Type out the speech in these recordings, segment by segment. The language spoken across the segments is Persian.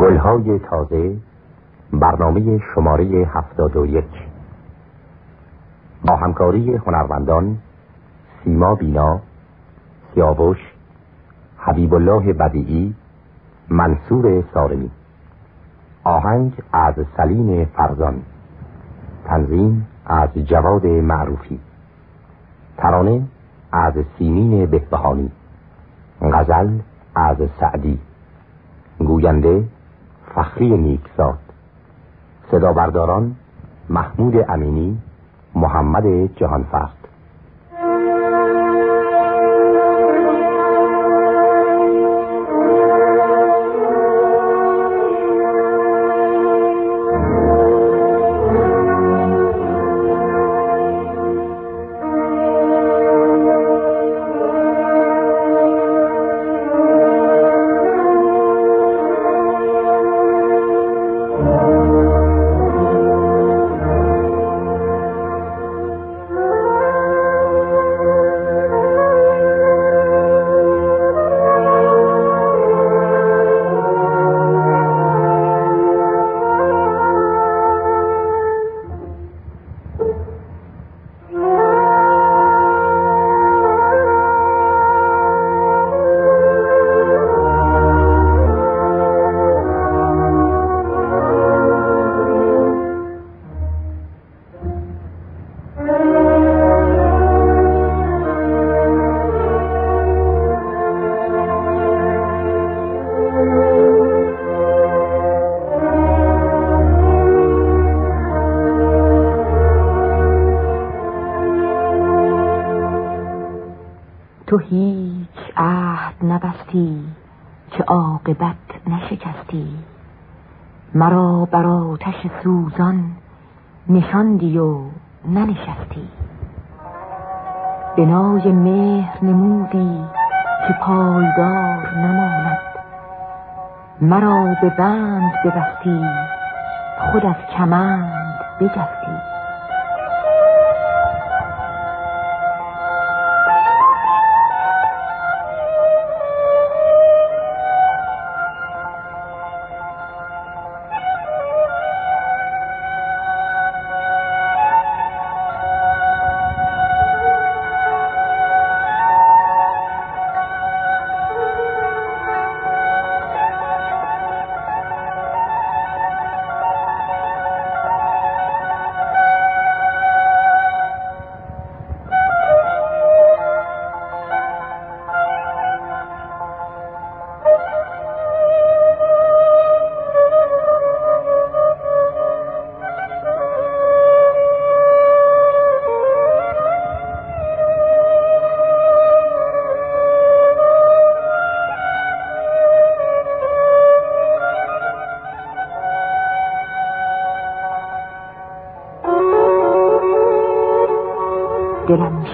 گلهای تازه برنامه شماره هفتاد و یک. با همکاری هنرمندان سیما بینا سیاوش حبیب الله بدیعی منصور سارمی آهنگ از سلیم فرزان. تنظیم از جواد معروفی. ترانه از سیمین بهبهانی. غزل از سعدی. گوینده فخری نیکزاد. صدا برداران محمود امینی محمد جهانفرد. تو هیچ عهد نبستی که عاقبت نشکستی. مرا بر آتش سوزان نشاندی و ننشستی. بنای مهر نمودی که پایدار نماند. مرا به بند ببستی خود از کمند بجستی.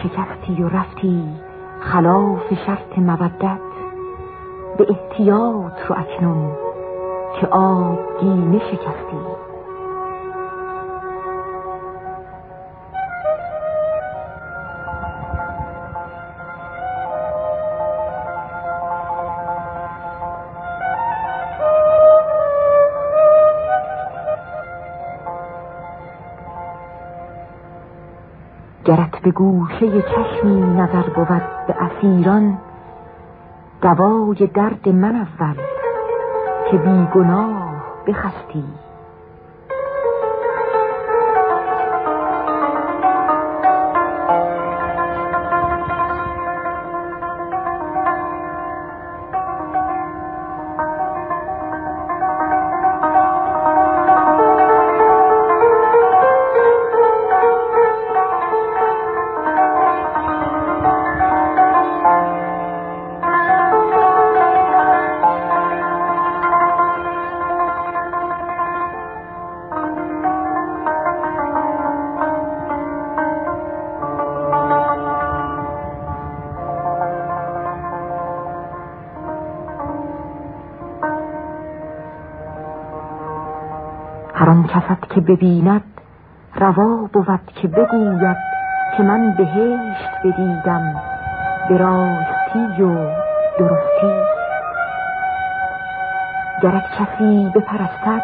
شکستی و رفتی خلاف شرط مودت به احتیاط رو اکنون که آب گینه شکستی. گرت به گوشه چشمی نظر بود به اسیران دوای درد من اول که بیگناه بخستی. هر آن کست که ببیند روا بود که بگوید که من بهشت بدیدم به راستی و درستی. گرک کسی بپرستد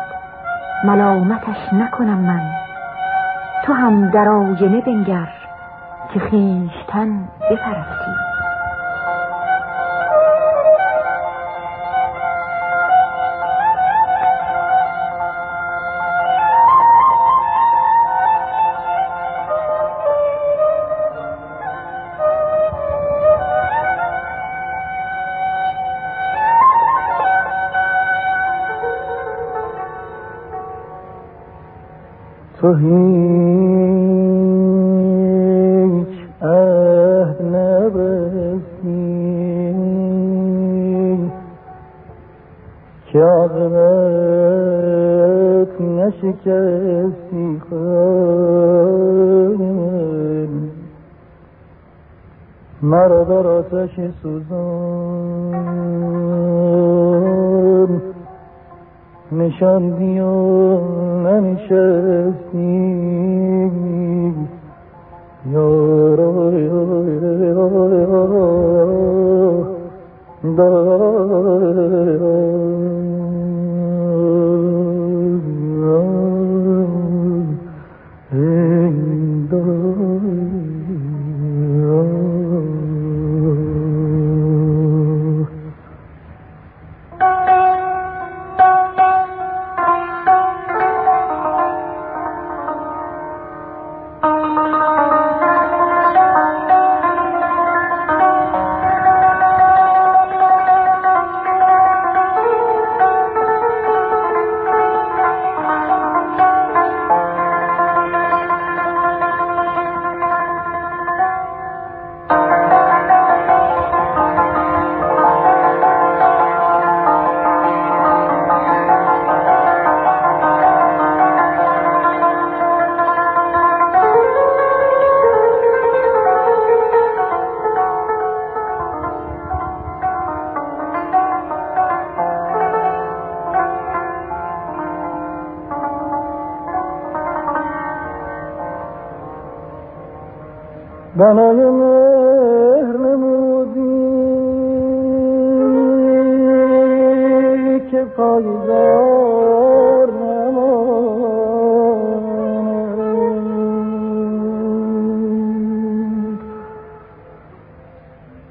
ملامتش نکنم من. تو هم در آینه بنگر که خیشتن بپرستی. تو هیچ که عاقبت نشکستی خود مرا در آتش سوزان. نشاندی و ننشستی. یارا بنای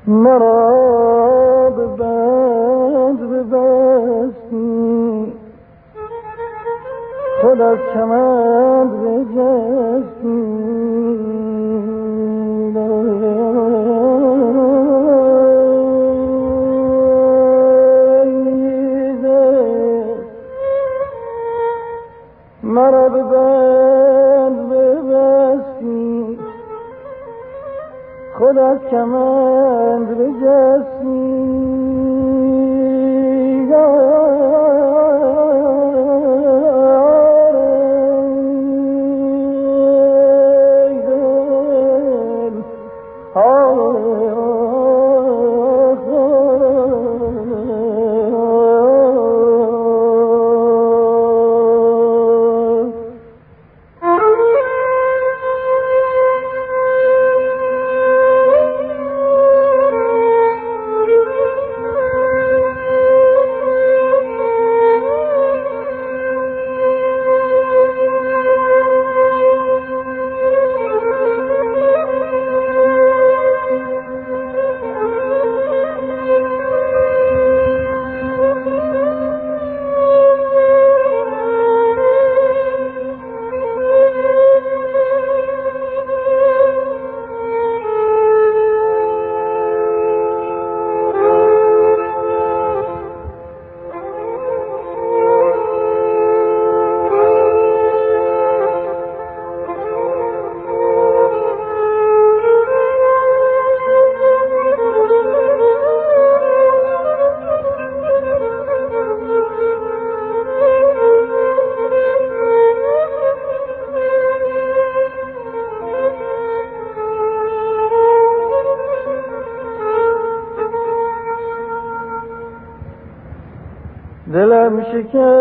مرا به بند ببستی. خود از کمند بجستی خود از دلم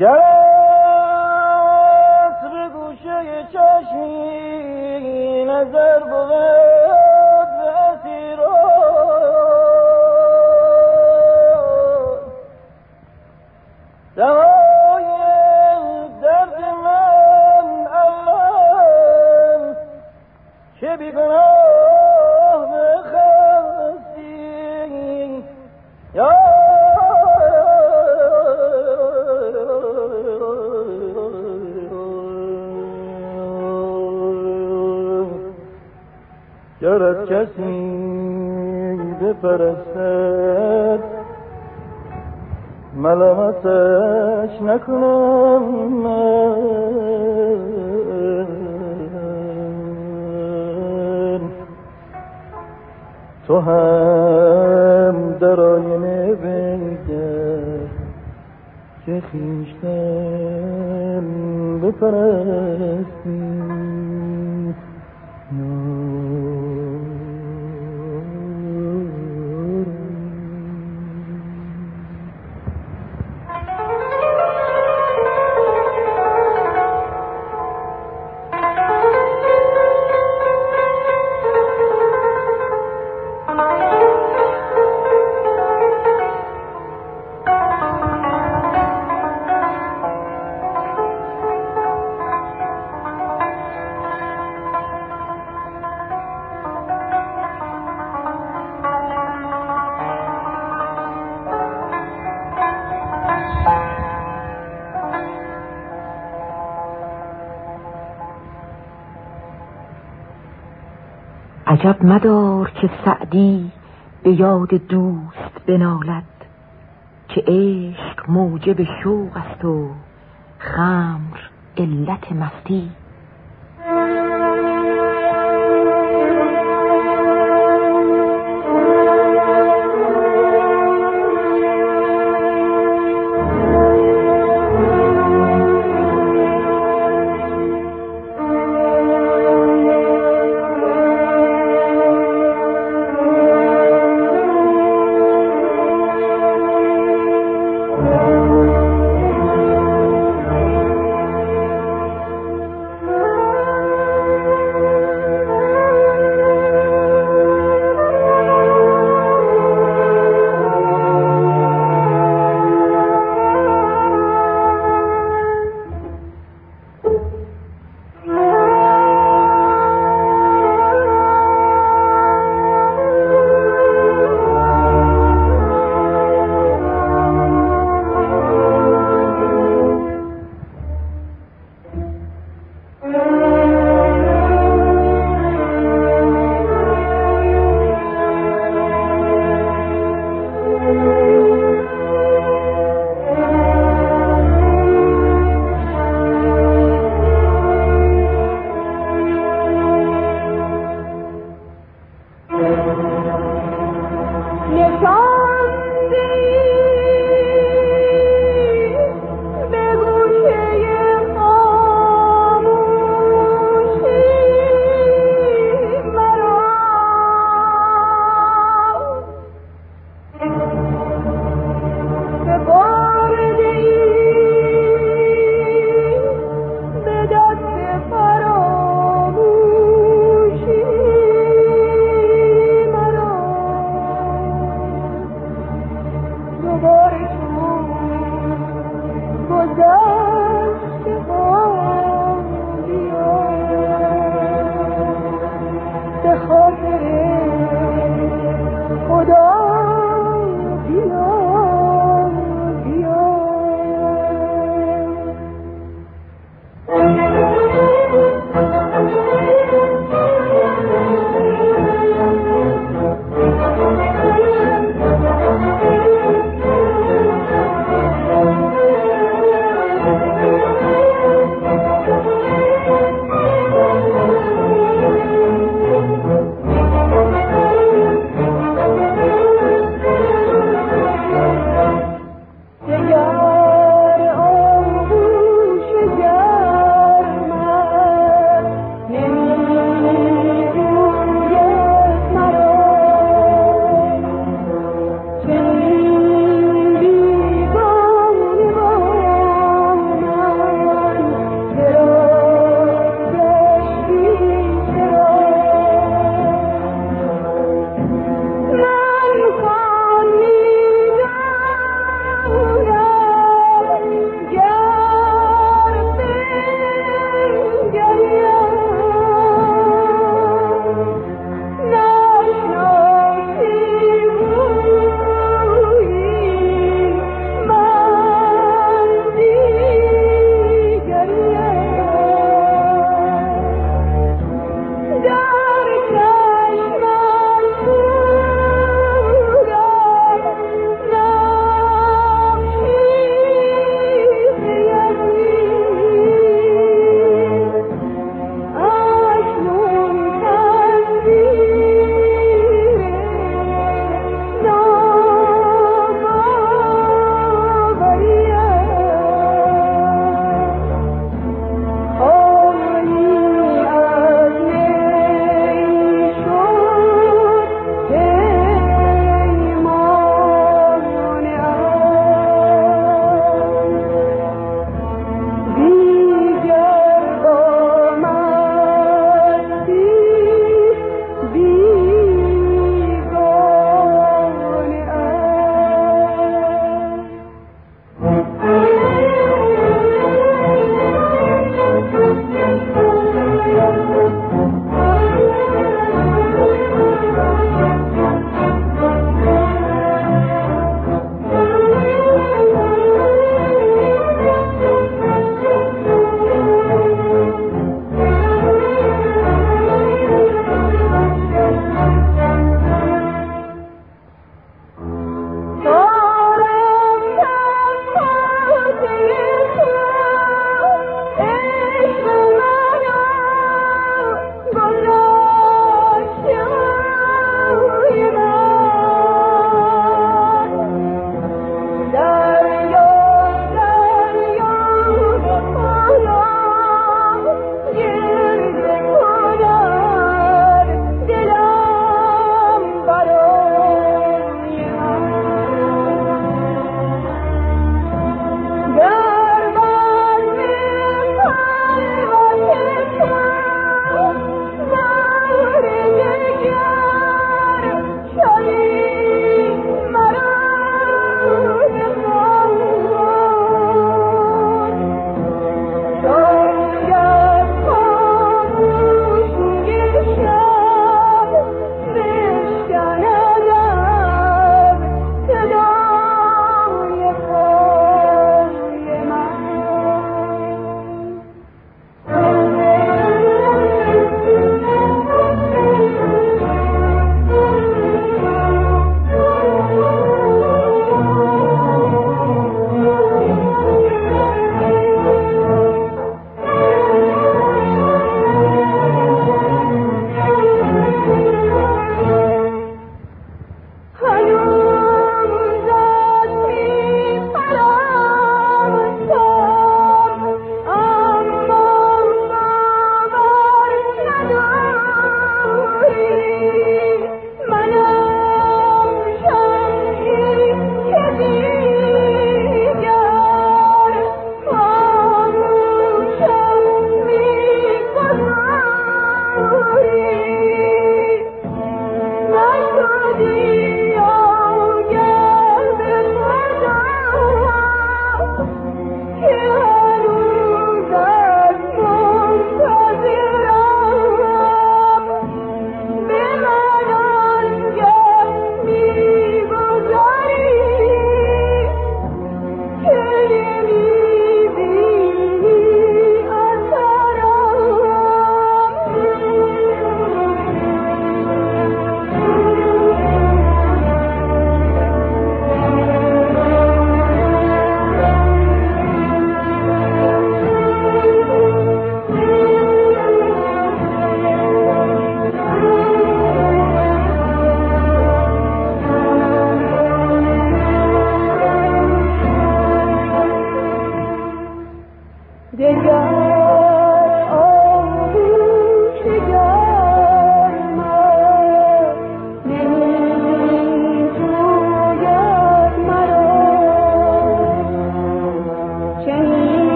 जय کسی بپرستد. ملامتش نکنم. من تو هم در آینه بنگر که خیشتن بپرستی. عجب مدار که سعدی به یاد دوست بنالد که عشق موجب شوق است و خمر علت مستی.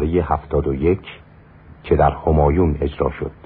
شماره 71 که در همایون اجرا شد.